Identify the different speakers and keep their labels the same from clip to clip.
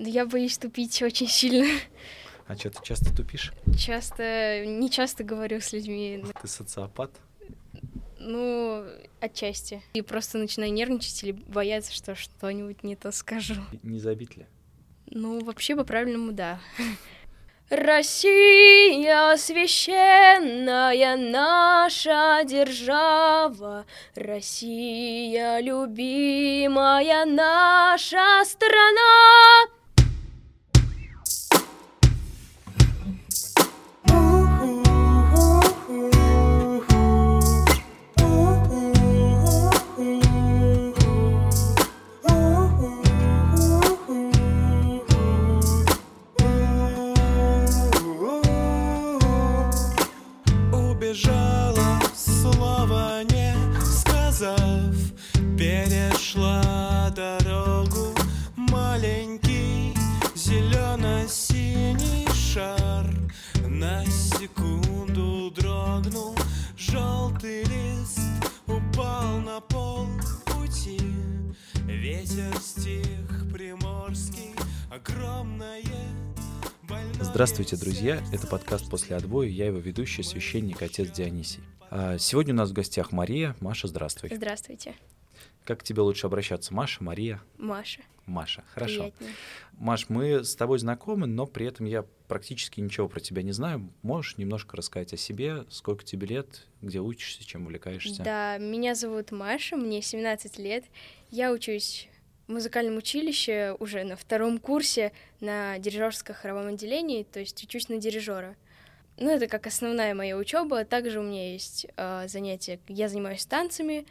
Speaker 1: Да я боюсь тупить очень сильно.
Speaker 2: А что, ты часто тупишь?
Speaker 1: Часто, не часто говорю с людьми.
Speaker 2: Ты социопат?
Speaker 1: Ну, отчасти. И просто начинаю нервничать или бояться, что что-нибудь не то скажу.
Speaker 2: Не забить ли?
Speaker 1: Ну, вообще, по-правильному, да. Россия священная наша держава, Россия любимая наша страна.
Speaker 2: Здравствуйте, друзья! Это подкаст «После отбоя». Я его ведущий, священник, отец Дионисий. А, сегодня у нас в гостях Мария. Маша, здравствуй.
Speaker 1: Здравствуйте.
Speaker 2: Как к тебе лучше обращаться? Маша, Мария?
Speaker 1: Маша.
Speaker 2: Маша, хорошо.
Speaker 1: Приятнее.
Speaker 2: Маш, мы с тобой знакомы, но при этом я практически ничего про тебя не знаю. Можешь немножко рассказать о себе? Сколько тебе лет? Где учишься? Чем увлекаешься?
Speaker 1: Да, меня зовут Маша, мне 17 лет. Я учусь в музыкальном училище уже на втором курсе на дирижерско-хоровом отделении, то есть учусь на дирижера. Ну, это как основная моя учеба. Также у меня есть э, занятия, я занимаюсь танцами,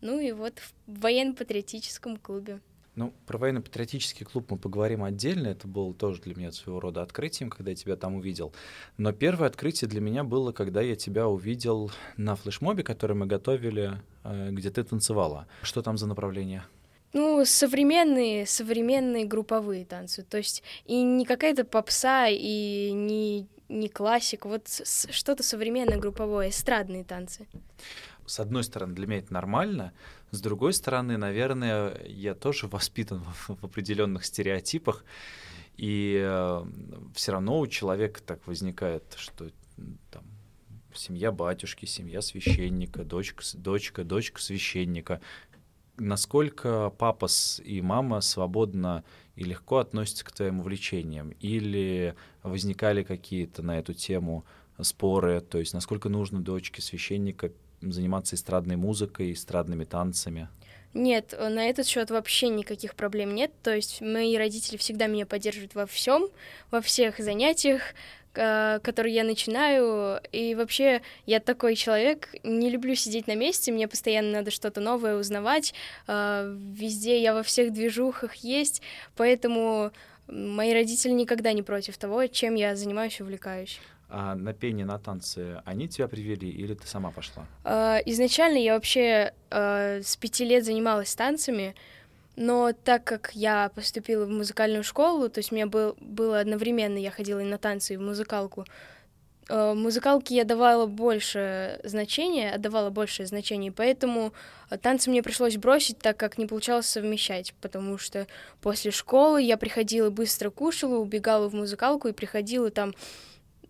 Speaker 1: ну и вот в военно-патриотическом клубе.
Speaker 2: Ну, про военно-патриотический клуб мы поговорим отдельно. Это было тоже для меня своего рода открытием, когда я тебя там увидел. Но первое открытие для меня было, когда я тебя увидел на флешмобе, который мы готовили, э, где ты танцевала. Что там за направление?
Speaker 1: Ну, современные, современные групповые танцы. То есть и не какая-то попса, и не, не классик, вот что-то современное групповое, эстрадные танцы.
Speaker 2: С одной стороны, для меня это нормально, с другой стороны, наверное, я тоже воспитан в, определенных стереотипах, и э, все равно у человека так возникает, что там семья батюшки, семья священника, дочка, дочка, дочка священника насколько папа и мама свободно и легко относятся к твоим увлечениям? Или возникали какие-то на эту тему споры? То есть насколько нужно дочке священника заниматься эстрадной музыкой, эстрадными танцами?
Speaker 1: Нет, на этот счет вообще никаких проблем нет. То есть мои родители всегда меня поддерживают во всем, во всех занятиях, который я начинаю. И вообще я такой человек, не люблю сидеть на месте, мне постоянно надо что-то новое узнавать. А, везде я во всех движухах есть, поэтому мои родители никогда не против того, чем я занимаюсь и увлекаюсь.
Speaker 2: А на пение, на танцы они тебя привели или ты сама пошла?
Speaker 1: А, изначально я вообще а, с пяти лет занималась танцами, но так как я поступила в музыкальную школу, то есть у меня был, было одновременно, я ходила и на танцы, и в музыкалку, музыкалке я давала больше значения, отдавала большее значение, поэтому танцы мне пришлось бросить, так как не получалось совмещать, потому что после школы я приходила, быстро кушала, убегала в музыкалку и приходила там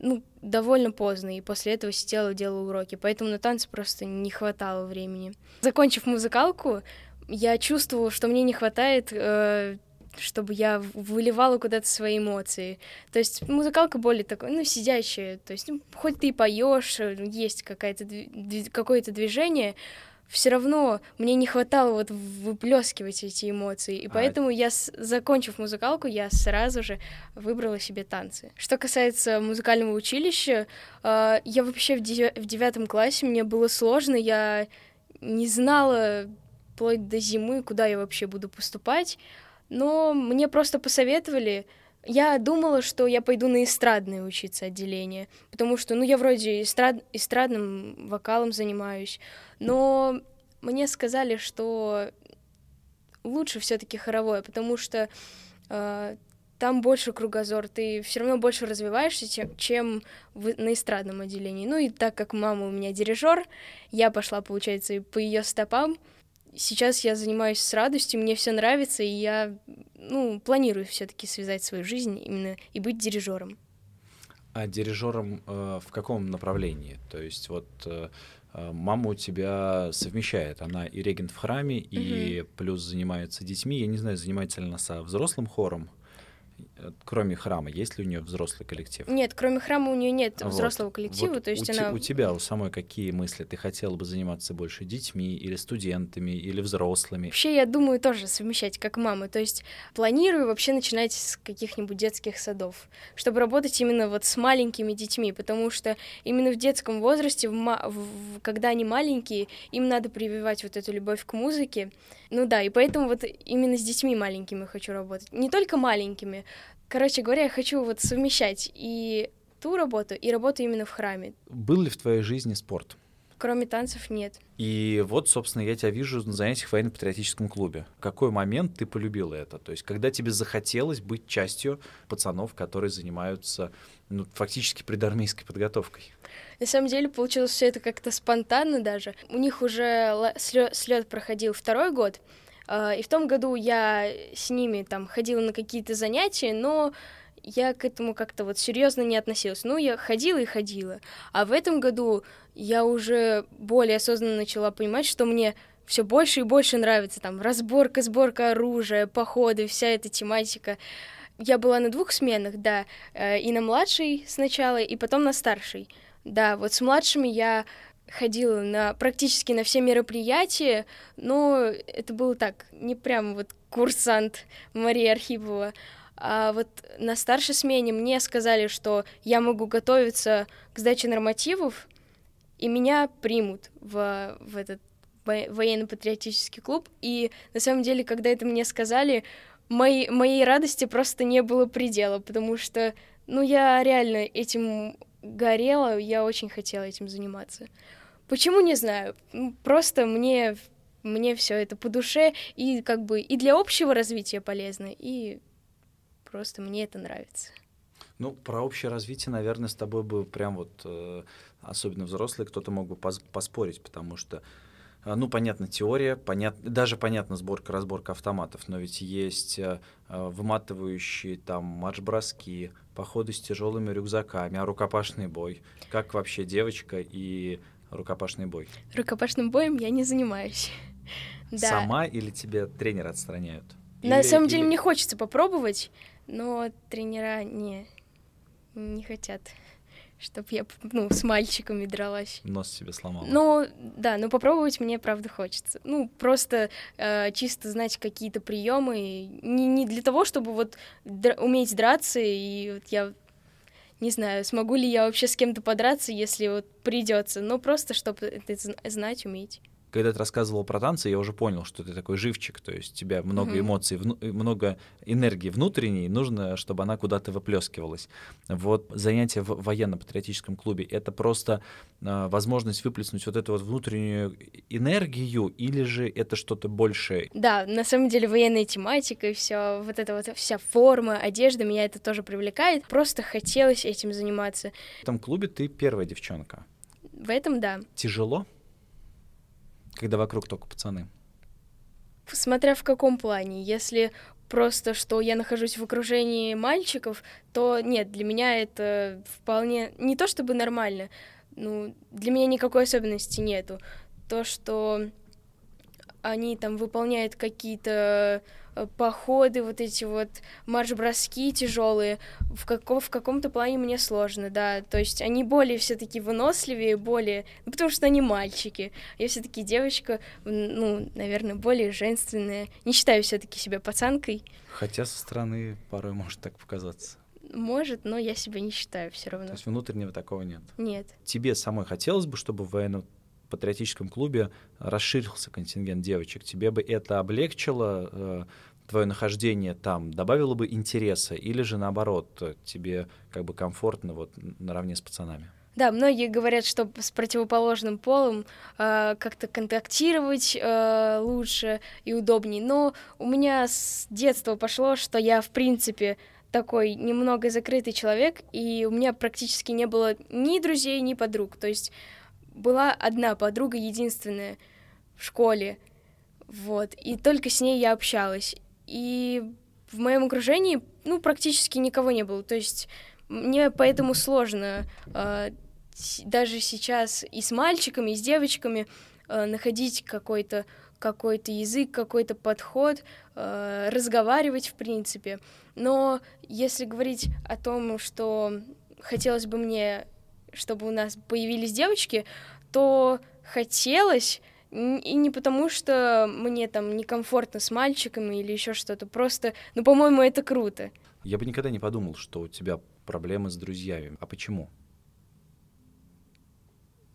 Speaker 1: ну, довольно поздно, и после этого сидела, делала уроки, поэтому на танцы просто не хватало времени. Закончив музыкалку, я чувствовала, что мне не хватает, э, чтобы я выливала куда-то свои эмоции. То есть музыкалка более такой, ну, сидящая. То есть, ну, хоть ты и поешь, э, есть какая-то какое-то движение, все равно мне не хватало вот выплескивать эти эмоции. И а поэтому я, закончив музыкалку, я сразу же выбрала себе танцы. Что касается музыкального училища, э, я вообще в девятом классе, мне было сложно, я не знала вплоть до зимы, куда я вообще буду поступать. Но мне просто посоветовали. Я думала, что я пойду на эстрадное учиться отделение, потому что, ну, я вроде эстрад... эстрадным вокалом занимаюсь, но мне сказали, что лучше все-таки хоровое, потому что э, там больше кругозор, ты все равно больше развиваешься, чем, чем в, на эстрадном отделении. Ну и так как мама у меня дирижер, я пошла, получается, по ее стопам сейчас я занимаюсь с радостью, мне все нравится, и я, ну, планирую все-таки связать свою жизнь именно и быть дирижером.
Speaker 2: А дирижером э, в каком направлении? То есть вот э, э мама у тебя совмещает, она и регент в храме, и плюс занимается детьми. Я не знаю, занимается ли она со взрослым хором. Кроме храма, есть ли у нее взрослый коллектив?
Speaker 1: Нет, кроме храма у нее нет вот. взрослого коллектива,
Speaker 2: вот
Speaker 1: то есть
Speaker 2: у
Speaker 1: она...
Speaker 2: у тебя, у самой какие мысли? Ты хотела бы заниматься больше детьми или студентами, или взрослыми?
Speaker 1: Вообще, я думаю тоже совмещать, как мама, то есть планирую вообще начинать с каких-нибудь детских садов, чтобы работать именно вот с маленькими детьми, потому что именно в детском возрасте, в ма... в... когда они маленькие, им надо прививать вот эту любовь к музыке, ну да, и поэтому вот именно с детьми маленькими хочу работать. Не только маленькими. Короче говоря, я хочу вот совмещать и ту работу, и работу именно в храме.
Speaker 2: Был ли в твоей жизни спорт?
Speaker 1: Кроме танцев нет.
Speaker 2: И вот, собственно, я тебя вижу на занятиях в военно-патриотическом клубе. В какой момент ты полюбила это? То есть, когда тебе захотелось быть частью пацанов, которые занимаются ну, фактически предармейской подготовкой?
Speaker 1: На самом деле получилось все это как-то спонтанно даже. У них уже слет проходил второй год, а, и в том году я с ними там ходила на какие-то занятия, но я к этому как-то вот серьезно не относилась. Ну, я ходила и ходила. А в этом году я уже более осознанно начала понимать, что мне все больше и больше нравится там разборка, сборка оружия, походы, вся эта тематика. Я была на двух сменах, да, э, и на младшей сначала, и потом на старшей. Да, вот с младшими я ходила на практически на все мероприятия, но это было так, не прям вот курсант Мария Архипова. А вот на старшей смене мне сказали, что я могу готовиться к сдаче нормативов, и меня примут в, в этот военно-патриотический клуб. И на самом деле, когда это мне сказали, моей, моей радости просто не было предела, потому что, ну, я реально этим горела, я очень хотела этим заниматься. Почему, не знаю. Просто мне, мне все это по душе, и как бы и для общего развития полезно, и просто мне это нравится.
Speaker 2: Ну, про общее развитие, наверное, с тобой бы прям вот, э, особенно взрослый, кто-то мог бы поспорить, потому что а, ну, понятно, теория, понят... даже понятно сборка, разборка автоматов, но ведь есть э, э, выматывающие там марш-броски, походы с тяжелыми рюкзаками, а рукопашный бой. Как вообще девочка и рукопашный бой?
Speaker 1: Рукопашным боем я не занимаюсь.
Speaker 2: да. Сама или тебе тренеры отстраняют?
Speaker 1: На или, самом деле или... мне хочется попробовать, но тренера не, не хотят чтобы я, ну, с мальчиками дралась.
Speaker 2: Нос себе сломала.
Speaker 1: Ну, да, но попробовать мне, правда, хочется. Ну, просто э, чисто знать какие-то приемы. Не, не для того, чтобы вот др- уметь драться, и вот я не знаю, смогу ли я вообще с кем-то подраться, если вот придется, но просто чтобы это знать, уметь
Speaker 2: когда ты рассказывал про танцы, я уже понял, что ты такой живчик, то есть у тебя много mm-hmm. эмоций, вну- много энергии внутренней, нужно, чтобы она куда-то выплескивалась. Вот занятие в военно-патриотическом клубе — это просто э, возможность выплеснуть вот эту вот внутреннюю энергию, или же это что-то большее?
Speaker 1: Да, на самом деле военная тематика и все, вот эта вот вся форма, одежда, меня это тоже привлекает. Просто хотелось этим заниматься.
Speaker 2: В этом клубе ты первая девчонка.
Speaker 1: В этом да.
Speaker 2: Тяжело? Когда вокруг только пацаны?
Speaker 1: Смотря в каком плане. Если просто, что я нахожусь в окружении мальчиков, то нет, для меня это вполне не то чтобы нормально, ну, для меня никакой особенности нету. То, что они там выполняют какие-то Э, походы, вот эти вот марш-броски тяжелые, в, каком, в каком-то плане мне сложно, да. То есть они более все-таки выносливее, более... Ну, потому что они мальчики. Я все-таки девочка, ну, наверное, более женственная. Не считаю все-таки себя пацанкой.
Speaker 2: Хотя со стороны порой может так показаться.
Speaker 1: Может, но я себя не считаю все равно.
Speaker 2: То есть внутреннего такого нет?
Speaker 1: Нет.
Speaker 2: Тебе самой хотелось бы, чтобы в военно патриотическом клубе расширился контингент девочек, тебе бы это облегчило э, твое нахождение там, добавило бы интереса, или же наоборот, тебе как бы комфортно вот наравне с пацанами?
Speaker 1: Да, многие говорят, что с противоположным полом э, как-то контактировать э, лучше и удобнее. Но у меня с детства пошло, что я, в принципе, такой немного закрытый человек, и у меня практически не было ни друзей, ни подруг. То есть была одна подруга, единственная в школе. Вот, и только с ней я общалась. И в моем окружении, ну, практически никого не было. То есть мне поэтому сложно э, даже сейчас и с мальчиками, и с девочками э, находить какой-то какой-то язык, какой-то подход, э, разговаривать в принципе. Но если говорить о том, что хотелось бы мне, чтобы у нас появились девочки, то хотелось и не потому, что мне там некомфортно с мальчиками или еще что-то, просто, ну, по-моему, это круто.
Speaker 2: Я бы никогда не подумал, что у тебя проблемы с друзьями. А почему?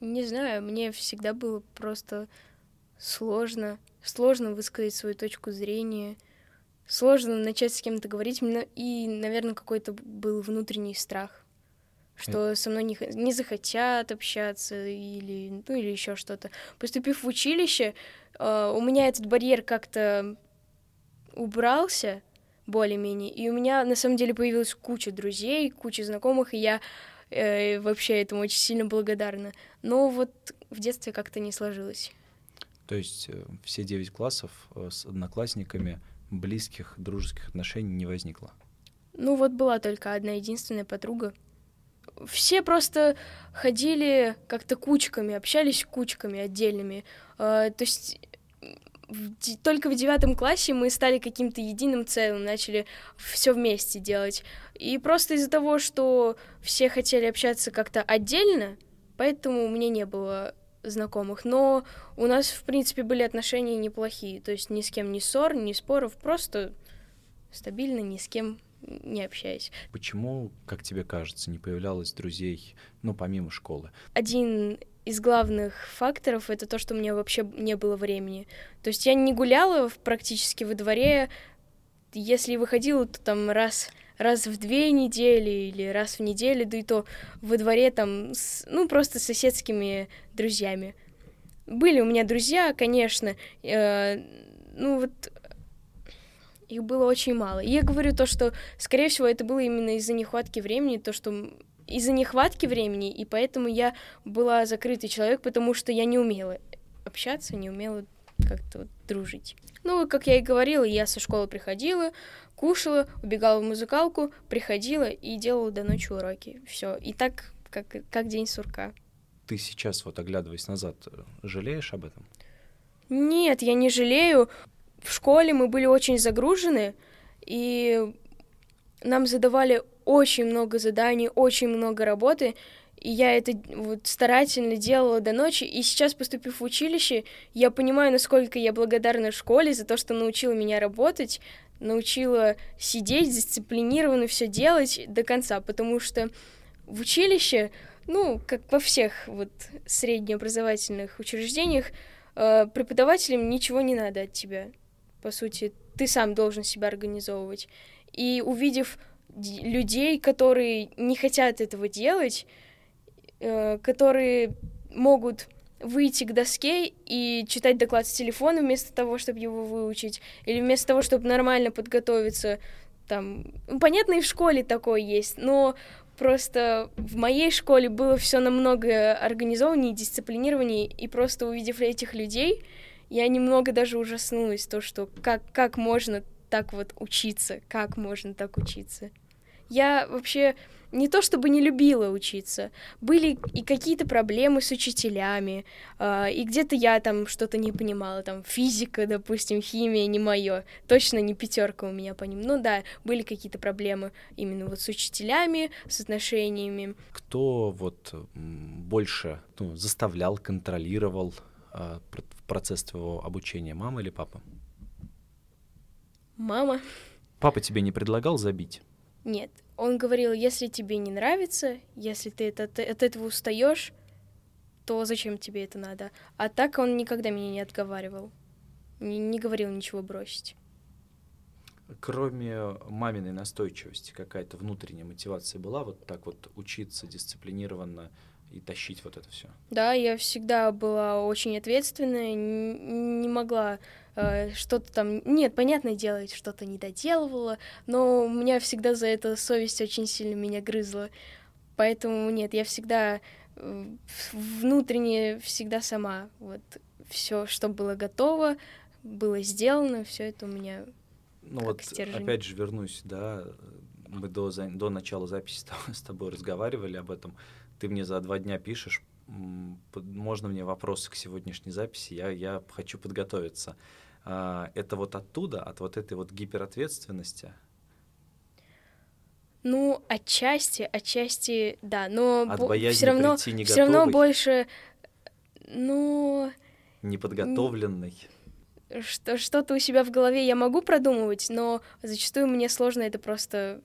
Speaker 1: Не знаю, мне всегда было просто сложно, сложно высказать свою точку зрения, сложно начать с кем-то говорить, и, наверное, какой-то был внутренний страх что со мной не, не захотят общаться или, ну, или еще что-то. Поступив в училище, э, у меня этот барьер как-то убрался более-менее, и у меня на самом деле появилась куча друзей, куча знакомых, и я э, вообще этому очень сильно благодарна. Но вот в детстве как-то не сложилось.
Speaker 2: То есть э, все девять классов э, с одноклассниками близких дружеских отношений не возникло?
Speaker 1: Ну вот была только одна единственная подруга, все просто ходили как-то кучками, общались кучками отдельными. Э, то есть только в девятом классе мы стали каким-то единым целым, начали все вместе делать. И просто из-за того, что все хотели общаться как-то отдельно, поэтому у меня не было знакомых. Но у нас, в принципе, были отношения неплохие. То есть ни с кем ни ссор, ни споров, просто стабильно, ни с кем не общаюсь.
Speaker 2: Почему, как тебе кажется, не появлялось друзей, ну, помимо школы?
Speaker 1: Один из главных факторов это то, что у меня вообще не было времени. То есть я не гуляла практически во дворе. Если выходила, то там раз раз в две недели или раз в неделю, да и то во дворе там, с, ну, просто с соседскими друзьями. Были у меня друзья, конечно, э, ну вот их было очень мало. И я говорю то, что, скорее всего, это было именно из-за нехватки времени, то, что из-за нехватки времени, и поэтому я была закрытый человек, потому что я не умела общаться, не умела как-то вот дружить. Ну, как я и говорила, я со школы приходила, кушала, убегала в музыкалку, приходила и делала до ночи уроки. Все. И так, как, как день сурка.
Speaker 2: Ты сейчас, вот оглядываясь назад, жалеешь об этом?
Speaker 1: Нет, я не жалею в школе мы были очень загружены, и нам задавали очень много заданий, очень много работы, и я это вот старательно делала до ночи. И сейчас, поступив в училище, я понимаю, насколько я благодарна школе за то, что научила меня работать, научила сидеть дисциплинированно все делать до конца, потому что в училище, ну, как во всех вот среднеобразовательных учреждениях, э, преподавателям ничего не надо от тебя по сути, ты сам должен себя организовывать. И увидев людей, которые не хотят этого делать, э, которые могут выйти к доске и читать доклад с телефона вместо того, чтобы его выучить, или вместо того, чтобы нормально подготовиться, там, ну, понятно, и в школе такое есть, но просто в моей школе было все намного организованнее, дисциплинированнее, и просто увидев этих людей, я немного даже ужаснулась, то, что как, как можно так вот учиться, как можно так учиться. Я вообще не то чтобы не любила учиться, были и какие-то проблемы с учителями, э, и где-то я там что-то не понимала, там физика, допустим, химия не мое, точно не пятерка у меня по ним. Ну да, были какие-то проблемы именно вот с учителями, с отношениями.
Speaker 2: Кто вот больше ну, заставлял, контролировал э, процесс твоего обучения, мама или папа?
Speaker 1: Мама.
Speaker 2: Папа тебе не предлагал забить?
Speaker 1: Нет. Он говорил, если тебе не нравится, если ты это, ты от этого устаешь, то зачем тебе это надо? А так он никогда меня не отговаривал. Не, не говорил ничего бросить.
Speaker 2: Кроме маминой настойчивости, какая-то внутренняя мотивация была вот так вот учиться дисциплинированно и тащить вот это все.
Speaker 1: Да, я всегда была очень ответственная, не могла э, что-то там... Нет, понятное дело, что-то не доделывала, но у меня всегда за это совесть очень сильно меня грызла. Поэтому нет, я всегда э, внутренне всегда сама. Вот все, что было готово, было сделано, все это у меня
Speaker 2: ну вот, стержень. опять же, вернусь, да, мы до, до начала записи с тобой разговаривали об этом. Ты мне за два дня пишешь, можно мне вопросы к сегодняшней записи, я, я хочу подготовиться. А, это вот оттуда, от вот этой вот гиперответственности?
Speaker 1: Ну, отчасти, отчасти, да, но все равно, все равно больше, ну...
Speaker 2: Неподготовленный
Speaker 1: что что-то у себя в голове я могу продумывать, но зачастую мне сложно это просто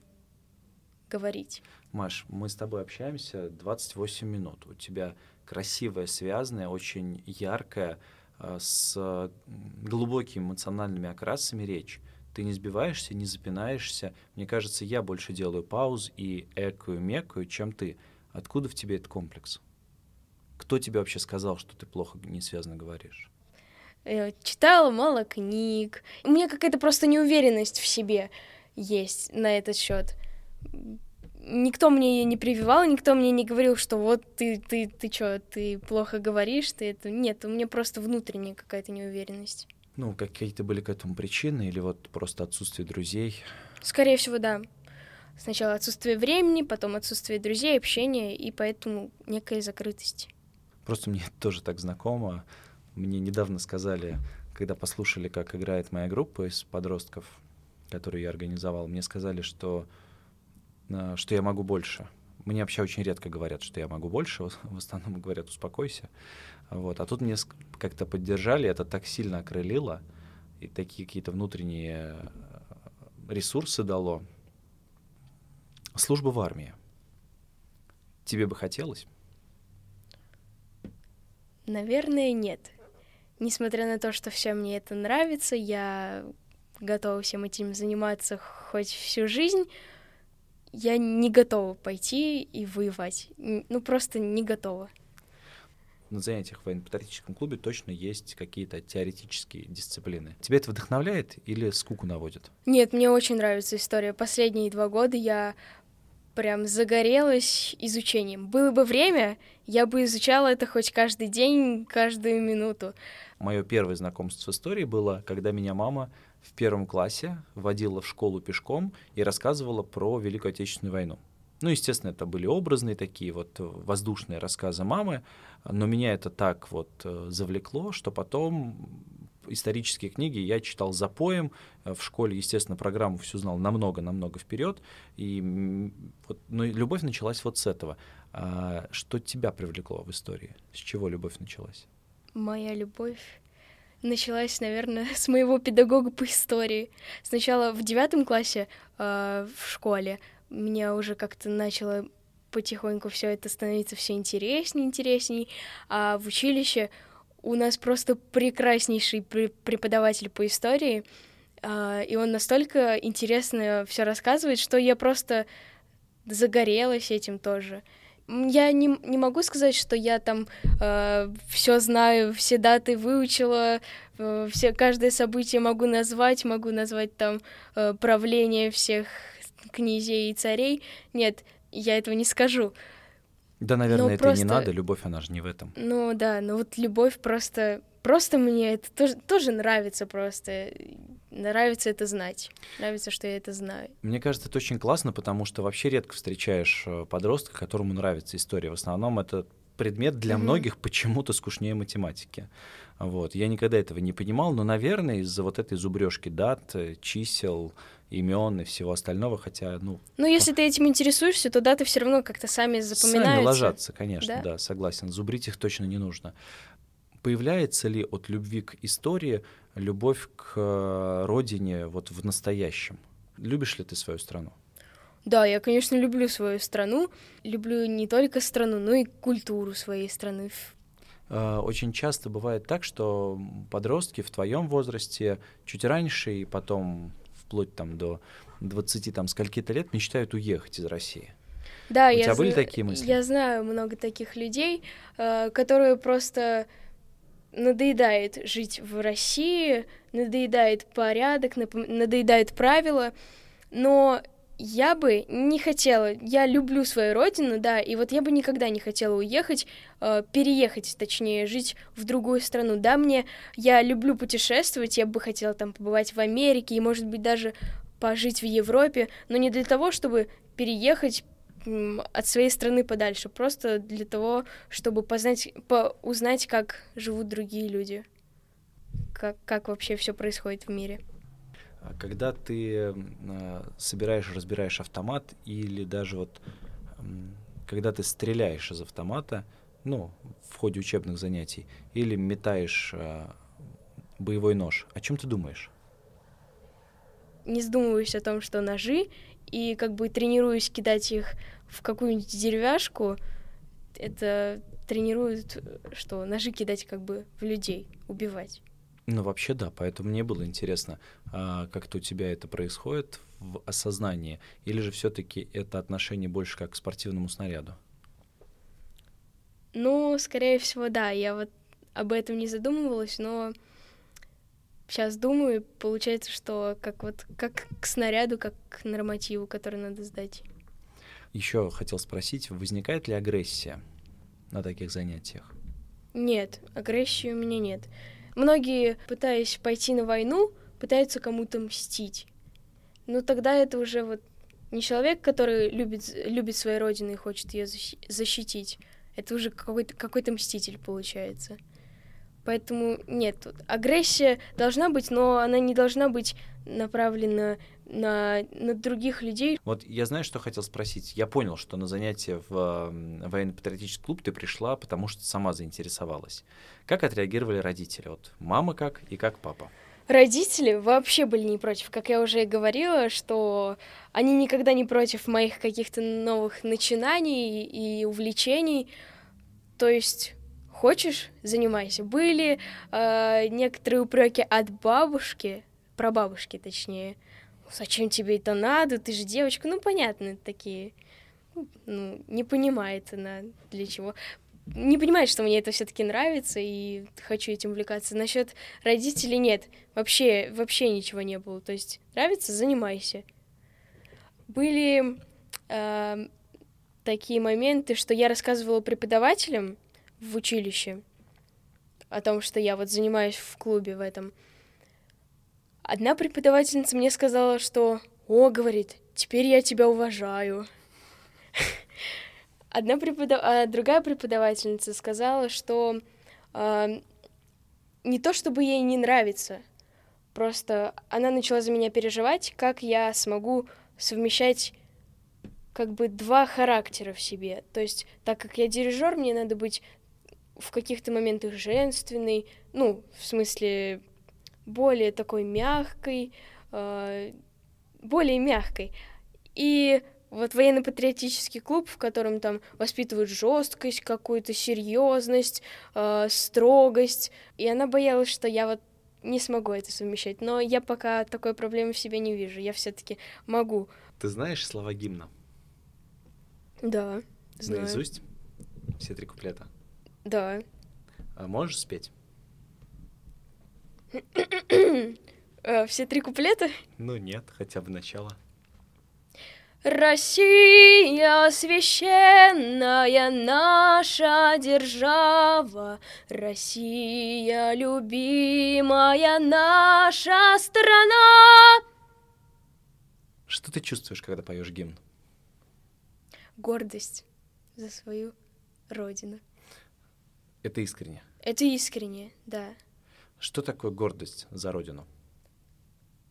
Speaker 1: говорить.
Speaker 2: Маш, мы с тобой общаемся 28 минут. У тебя красивая, связанная, очень яркая, э, с глубокими эмоциональными окрасами речь. Ты не сбиваешься, не запинаешься. Мне кажется, я больше делаю пауз и экую, мекаю, чем ты. Откуда в тебе этот комплекс? Кто тебе вообще сказал, что ты плохо не связано говоришь?
Speaker 1: Я читала мало книг. У меня какая-то просто неуверенность в себе есть на этот счет. Никто мне ее не прививал, никто мне не говорил, что вот ты, ты, ты что, ты плохо говоришь, ты это... Нет, у меня просто внутренняя какая-то неуверенность.
Speaker 2: Ну, какие-то были к этому причины или вот просто отсутствие друзей?
Speaker 1: Скорее всего, да. Сначала отсутствие времени, потом отсутствие друзей, общения, и поэтому некая закрытость.
Speaker 2: Просто мне тоже так знакомо. Мне недавно сказали, когда послушали, как играет моя группа из подростков, которую я организовал, мне сказали, что, что я могу больше. Мне вообще очень редко говорят, что я могу больше, в основном говорят «успокойся». Вот. А тут мне как-то поддержали, это так сильно окрылило, и такие какие-то внутренние э, ресурсы дало. Служба в армии. Тебе бы хотелось?
Speaker 1: Наверное, нет. Несмотря на то, что все мне это нравится, я готова всем этим заниматься хоть всю жизнь, я не готова пойти и воевать. Ну, просто не готова.
Speaker 2: На занятиях в военно-патриотическом клубе точно есть какие-то теоретические дисциплины. Тебя это вдохновляет или скуку наводит?
Speaker 1: Нет, мне очень нравится история. Последние два года я прям загорелась изучением. Было бы время, я бы изучала это хоть каждый день, каждую минуту.
Speaker 2: Мое первое знакомство с историей было, когда меня мама в первом классе водила в школу пешком и рассказывала про Великую Отечественную войну. Ну, естественно, это были образные такие вот воздушные рассказы мамы, но меня это так вот э, завлекло, что потом исторические книги я читал за поем. Э, в школе, естественно, программу всю знал намного-намного вперед. И вот, ну, любовь началась вот с этого. А, что тебя привлекло в истории? С чего любовь началась?
Speaker 1: Моя любовь началась, наверное, с моего педагога по истории. Сначала в девятом классе э, в школе меня уже как-то начало потихоньку все это становиться все интереснее, интересней, а в училище у нас просто прекраснейший преподаватель по истории, а, и он настолько интересно все рассказывает, что я просто загорелась этим тоже. Я не, не могу сказать, что я там э, все знаю, все даты выучила, э, все, каждое событие могу назвать, могу назвать там э, правление всех князей и царей. Нет, я этого не скажу.
Speaker 2: Да, наверное, но это просто... не надо, любовь, она же не в этом.
Speaker 1: Ну да, но вот любовь просто... Просто мне это тоже, тоже нравится просто. Нравится это знать. Нравится, что я это знаю.
Speaker 2: Мне кажется, это очень классно, потому что вообще редко встречаешь э, подростка, которому нравится история. В основном это предмет для mm-hmm. многих почему-то скучнее математики. Вот. Я никогда этого не понимал, но, наверное, из-за вот этой зубрежки дат, э, чисел, имен и всего остального, хотя, ну...
Speaker 1: Ну, если ты этим интересуешься, то даты все равно как-то сами запоминаются. Сами
Speaker 2: ложатся, конечно, да? да, согласен. Зубрить их точно не нужно. Появляется ли от любви к истории любовь к э, родине вот в настоящем? Любишь ли ты свою страну?
Speaker 1: Да, я, конечно, люблю свою страну. Люблю не только страну, но и культуру своей страны.
Speaker 2: Э, очень часто бывает так, что подростки в твоем возрасте чуть раньше и потом вплоть там до 20 там скольки-то лет мечтают уехать из России.
Speaker 1: Да, У я тебя были такие мысли? Я знаю много таких людей, э, которые просто надоедает жить в России, надоедает порядок, надоедает правила, но я бы не хотела, я люблю свою родину, да, и вот я бы никогда не хотела уехать, э, переехать, точнее, жить в другую страну. Да, мне, я люблю путешествовать, я бы хотела там побывать в Америке и, может быть, даже пожить в Европе, но не для того, чтобы переехать от своей страны подальше, просто для того, чтобы познать, по, узнать, как живут другие люди, как, как вообще все происходит в мире.
Speaker 2: А когда ты э, собираешь, разбираешь автомат, или даже вот когда ты стреляешь из автомата, ну, в ходе учебных занятий, или метаешь э, боевой нож, о чем ты думаешь?
Speaker 1: Не задумываюсь о том, что ножи, и как бы тренируюсь кидать их в какую-нибудь деревяшку, это тренирует, что ножи кидать как бы в людей, убивать.
Speaker 2: Ну, вообще да, поэтому мне было интересно, а, как-то у тебя это происходит в осознании, или же все-таки это отношение больше как к спортивному снаряду?
Speaker 1: Ну, скорее всего, да, я вот об этом не задумывалась, но сейчас думаю, получается, что как вот как к снаряду, как к нормативу, который надо сдать.
Speaker 2: Еще хотел спросить, возникает ли агрессия на таких занятиях?
Speaker 1: Нет, агрессии у меня нет. Многие, пытаясь пойти на войну, пытаются кому-то мстить. Но тогда это уже вот не человек, который любит, любит свою родину и хочет ее защитить. Это уже какой-то какой мститель получается. Поэтому нет, агрессия должна быть, но она не должна быть направлена на, на других людей.
Speaker 2: Вот я знаю, что хотел спросить. Я понял, что на занятие в военно-патриотический клуб ты пришла, потому что сама заинтересовалась. Как отреагировали родители? Вот мама как и как папа?
Speaker 1: Родители вообще были не против. Как я уже говорила, что они никогда не против моих каких-то новых начинаний и увлечений. То есть хочешь, занимайся. Были э, некоторые упреки от бабушки, про бабушки точнее, зачем тебе это надо, ты же девочка, ну, понятно, такие, ну, не понимает она для чего. Не понимает, что мне это все-таки нравится и хочу этим увлекаться. Насчет родителей нет, вообще, вообще ничего не было. То есть нравится, занимайся. Были э, такие моменты, что я рассказывала преподавателям в училище о том, что я вот занимаюсь в клубе в этом. Одна преподавательница мне сказала, что «О, — говорит, — теперь я тебя уважаю». Одна преподав... а другая преподавательница сказала, что э, не то чтобы ей не нравится, просто она начала за меня переживать, как я смогу совмещать как бы два характера в себе. То есть, так как я дирижер, мне надо быть в каких-то моментах женственной, ну, в смысле более такой мягкой, э, более мягкой. И вот военно-патриотический клуб, в котором там воспитывают жесткость, какую-то серьезность, э, строгость. И она боялась, что я вот не смогу это совмещать. Но я пока такой проблемы в себе не вижу. Я все-таки могу.
Speaker 2: Ты знаешь слова гимна?
Speaker 1: Да, знаю.
Speaker 2: Наизусть? Все три куплета?
Speaker 1: Да.
Speaker 2: А можешь спеть?
Speaker 1: Э, все три куплета?
Speaker 2: Ну нет, хотя бы начало.
Speaker 1: Россия священная наша держава, Россия любимая наша страна.
Speaker 2: Что ты чувствуешь, когда поешь гимн?
Speaker 1: Гордость за свою родину.
Speaker 2: Это искренне?
Speaker 1: Это искренне, да.
Speaker 2: Что такое гордость за родину?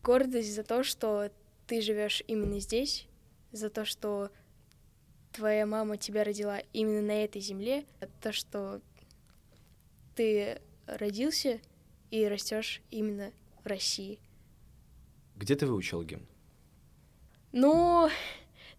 Speaker 1: Гордость за то, что ты живешь именно здесь, за то, что твоя мама тебя родила именно на этой земле, то, что ты родился и растешь именно в России.
Speaker 2: Где ты выучил гимн?
Speaker 1: Ну,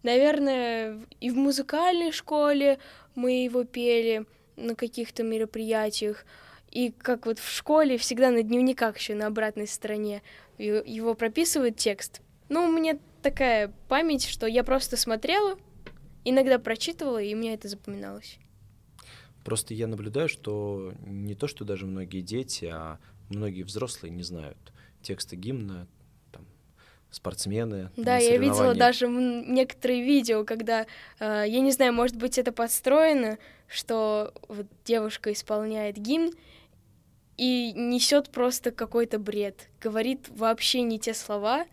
Speaker 1: наверное, и в музыкальной школе мы его пели на каких-то мероприятиях. И как вот в школе всегда на дневниках еще на обратной стороне его прописывают текст. Ну, у меня такая память, что я просто смотрела, иногда прочитывала, и мне это запоминалось.
Speaker 2: Просто я наблюдаю, что не то, что даже многие дети, а многие взрослые не знают тексты гимна, там, спортсмены.
Speaker 1: Да, я видела даже некоторые видео, когда, э, я не знаю, может быть, это подстроено, что вот девушка исполняет гимн и несет просто какой-то бред, говорит вообще не те слова,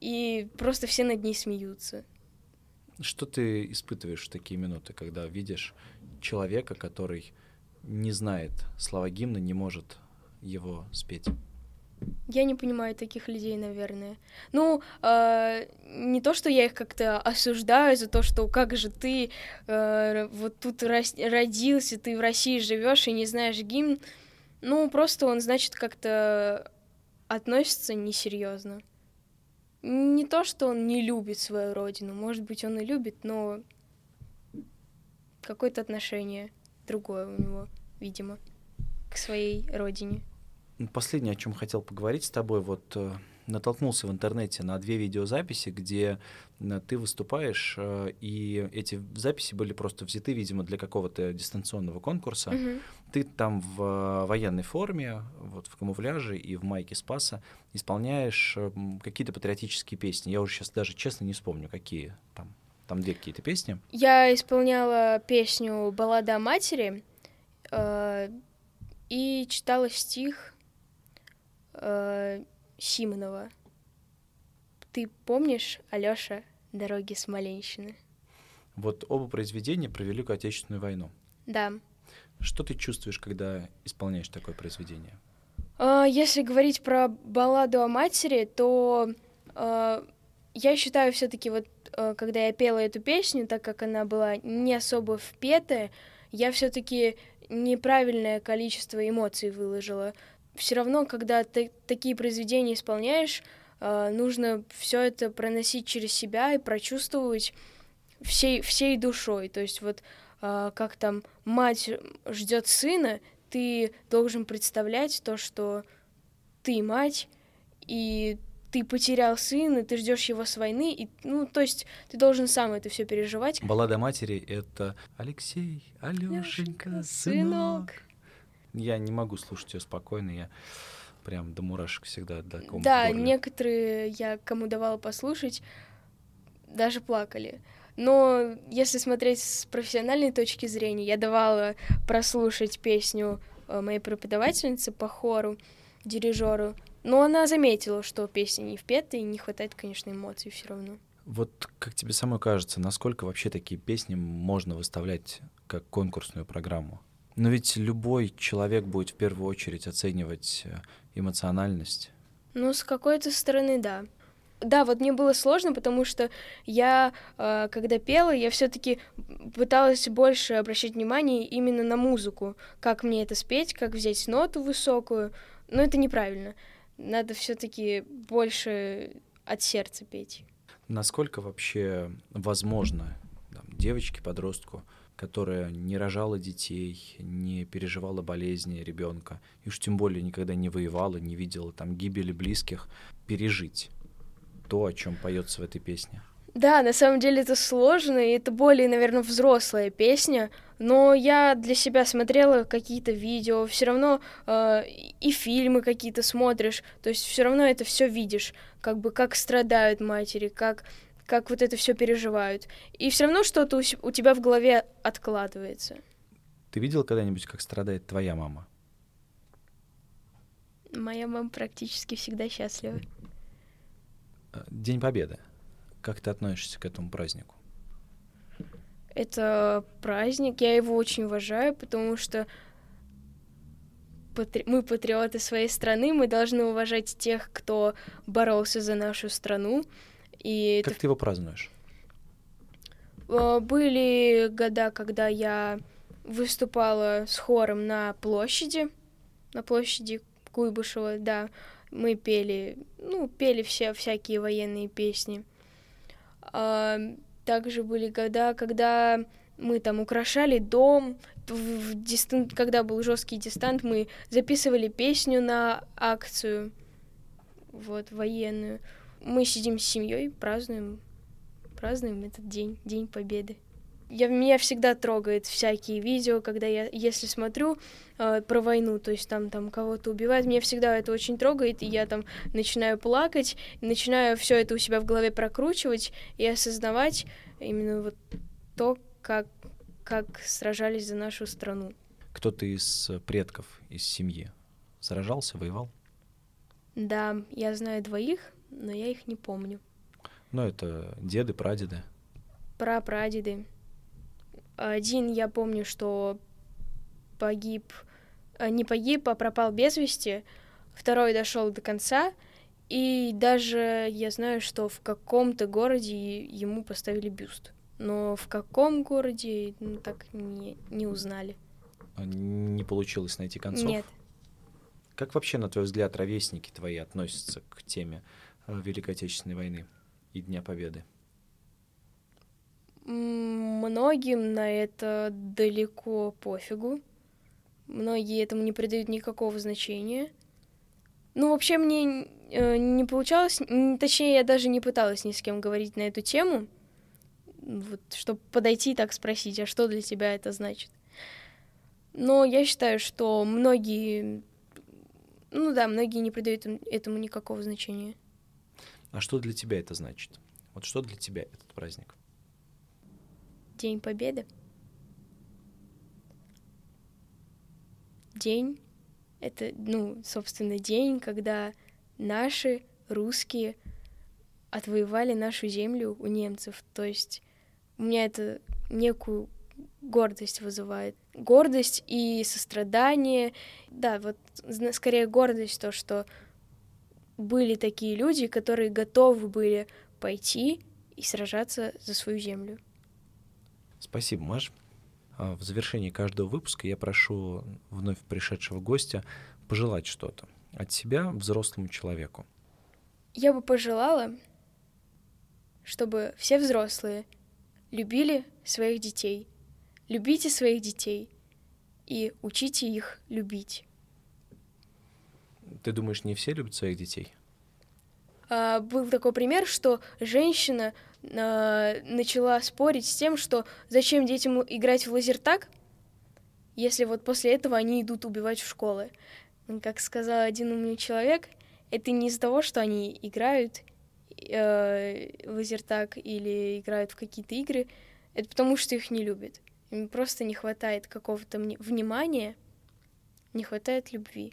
Speaker 1: и просто все над ней смеются.
Speaker 2: Что ты испытываешь в такие минуты, когда видишь человека, который не знает слова гимна, не может его спеть?
Speaker 1: Я не понимаю таких людей, наверное. Ну, э, не то, что я их как-то осуждаю за то, что как же ты э, вот тут родился, ты в России живешь и не знаешь гимн. Ну, просто он, значит, как-то относится несерьезно. Не то, что он не любит свою родину, может быть, он и любит, но какое-то отношение другое у него, видимо, к своей родине.
Speaker 2: Последнее, о чем хотел поговорить с тобой, вот э, натолкнулся в интернете на две видеозаписи, где э, ты выступаешь, э, и эти записи были просто взяты, видимо, для какого-то дистанционного конкурса.
Speaker 1: Mm-hmm.
Speaker 2: Ты там в военной форме, вот в камуфляже и в майке Спаса исполняешь какие-то патриотические песни. Я уже сейчас даже честно не вспомню, какие там. Там две какие-то песни.
Speaker 1: Я исполняла песню «Баллада о матери» э, и читала стих э, Симонова. Ты помнишь, Алёша, «Дороги Смоленщины»?
Speaker 2: Вот оба произведения про Великую Отечественную войну.
Speaker 1: Да.
Speaker 2: Что ты чувствуешь, когда исполняешь такое произведение?
Speaker 1: Э, если говорить про балладу о матери, то э, я считаю все-таки вот, э, когда я пела эту песню, так как она была не особо впетая, я все-таки неправильное количество эмоций выложила все равно, когда ты такие произведения исполняешь, э, нужно все это проносить через себя и прочувствовать всей, всей душой. То есть вот как там мать ждет сына, ты должен представлять то, что ты мать, и ты потерял сына, ты ждешь его с войны, и, ну, то есть ты должен сам это все переживать.
Speaker 2: Баллада матери — это Алексей, Алешенька, сынок. Я не могу слушать ее спокойно, я прям до мурашек всегда до
Speaker 1: Да, некоторые я кому давала послушать, даже плакали. Но если смотреть с профессиональной точки зрения, я давала прослушать песню э, моей преподавательницы по хору, дирижеру, но она заметила, что песня не впета, и не хватает, конечно, эмоций все равно.
Speaker 2: Вот как тебе самой кажется, насколько вообще такие песни можно выставлять как конкурсную программу? Но ведь любой человек будет в первую очередь оценивать э, эмоциональность.
Speaker 1: Ну, с какой-то стороны, да. Да, вот мне было сложно, потому что я, э, когда пела, я все-таки пыталась больше обращать внимание именно на музыку, как мне это спеть, как взять ноту высокую. Но это неправильно. Надо все-таки больше от сердца петь.
Speaker 2: Насколько вообще возможно там, девочке, подростку которая не рожала детей, не переживала болезни ребенка, и уж тем более никогда не воевала, не видела там гибели близких, пережить то, о чем поется в этой песне.
Speaker 1: Да, на самом деле это сложно, и это более, наверное, взрослая песня, но я для себя смотрела какие-то видео, все равно э, и фильмы какие-то смотришь, то есть все равно это все видишь, как бы как страдают матери, как как вот это все переживают. И все равно что-то у, у тебя в голове откладывается.
Speaker 2: Ты видел когда-нибудь, как страдает твоя мама?
Speaker 1: Моя мама практически всегда счастлива.
Speaker 2: Э, День Победы. Как ты относишься к этому празднику?
Speaker 1: Это праздник, я его очень уважаю, потому что мы патриоты своей страны, мы должны уважать тех, кто боролся за нашу страну, и
Speaker 2: как
Speaker 1: это...
Speaker 2: ты его празднуешь?
Speaker 1: Э, были года, когда я выступала с хором на площади, на площади Куйбышева, да, мы пели, ну, пели все всякие военные песни. А, также были года, когда мы там украшали дом, в дистант, когда был жесткий дистант, мы записывали песню на акцию, вот, военную мы сидим с семьей, празднуем, празднуем этот день, День Победы. Я, меня всегда трогает всякие видео, когда я, если смотрю э, про войну, то есть там, там кого-то убивают, меня всегда это очень трогает, и я там начинаю плакать, начинаю все это у себя в голове прокручивать и осознавать именно вот то, как, как сражались за нашу страну.
Speaker 2: Кто-то из предков, из семьи сражался, воевал?
Speaker 1: Да, я знаю двоих, но я их не помню.
Speaker 2: Ну, это деды, прадеды.
Speaker 1: Прапрадеды. Один я помню, что погиб, э, не погиб, а пропал без вести. Второй дошел до конца. И даже я знаю, что в каком-то городе ему поставили бюст. Но в каком городе, ну, так не, не узнали.
Speaker 2: А не получилось найти концов?
Speaker 1: Нет.
Speaker 2: Как вообще, на твой взгляд, ровесники твои относятся к теме э, Великой Отечественной войны и Дня Победы?
Speaker 1: Многим на это далеко пофигу. Многие этому не придают никакого значения. Ну, вообще, мне э, не получалось, точнее, я даже не пыталась ни с кем говорить на эту тему, вот, чтобы подойти и так спросить, а что для тебя это значит. Но я считаю, что многие, ну да, многие не придают этому никакого значения.
Speaker 2: А что для тебя это значит? Вот что для тебя этот праздник?
Speaker 1: День Победы. День — это, ну, собственно, день, когда наши русские отвоевали нашу землю у немцев. То есть у меня это некую гордость вызывает. Гордость и сострадание. Да, вот скорее гордость то, что были такие люди, которые готовы были пойти и сражаться за свою землю.
Speaker 2: Спасибо, Маш. А, в завершении каждого выпуска я прошу вновь пришедшего гостя пожелать что-то от себя взрослому человеку.
Speaker 1: Я бы пожелала, чтобы все взрослые любили своих детей. Любите своих детей и учите их любить.
Speaker 2: Ты думаешь, не все любят своих детей?
Speaker 1: А, был такой пример, что женщина а, начала спорить с тем, что зачем детям играть в лазертаг, если вот после этого они идут убивать в школы. Как сказал один умный человек, это не из-за того, что они играют э, лазертаг или играют в какие-то игры, это потому что их не любят. Им просто не хватает какого-то внимания, не хватает любви.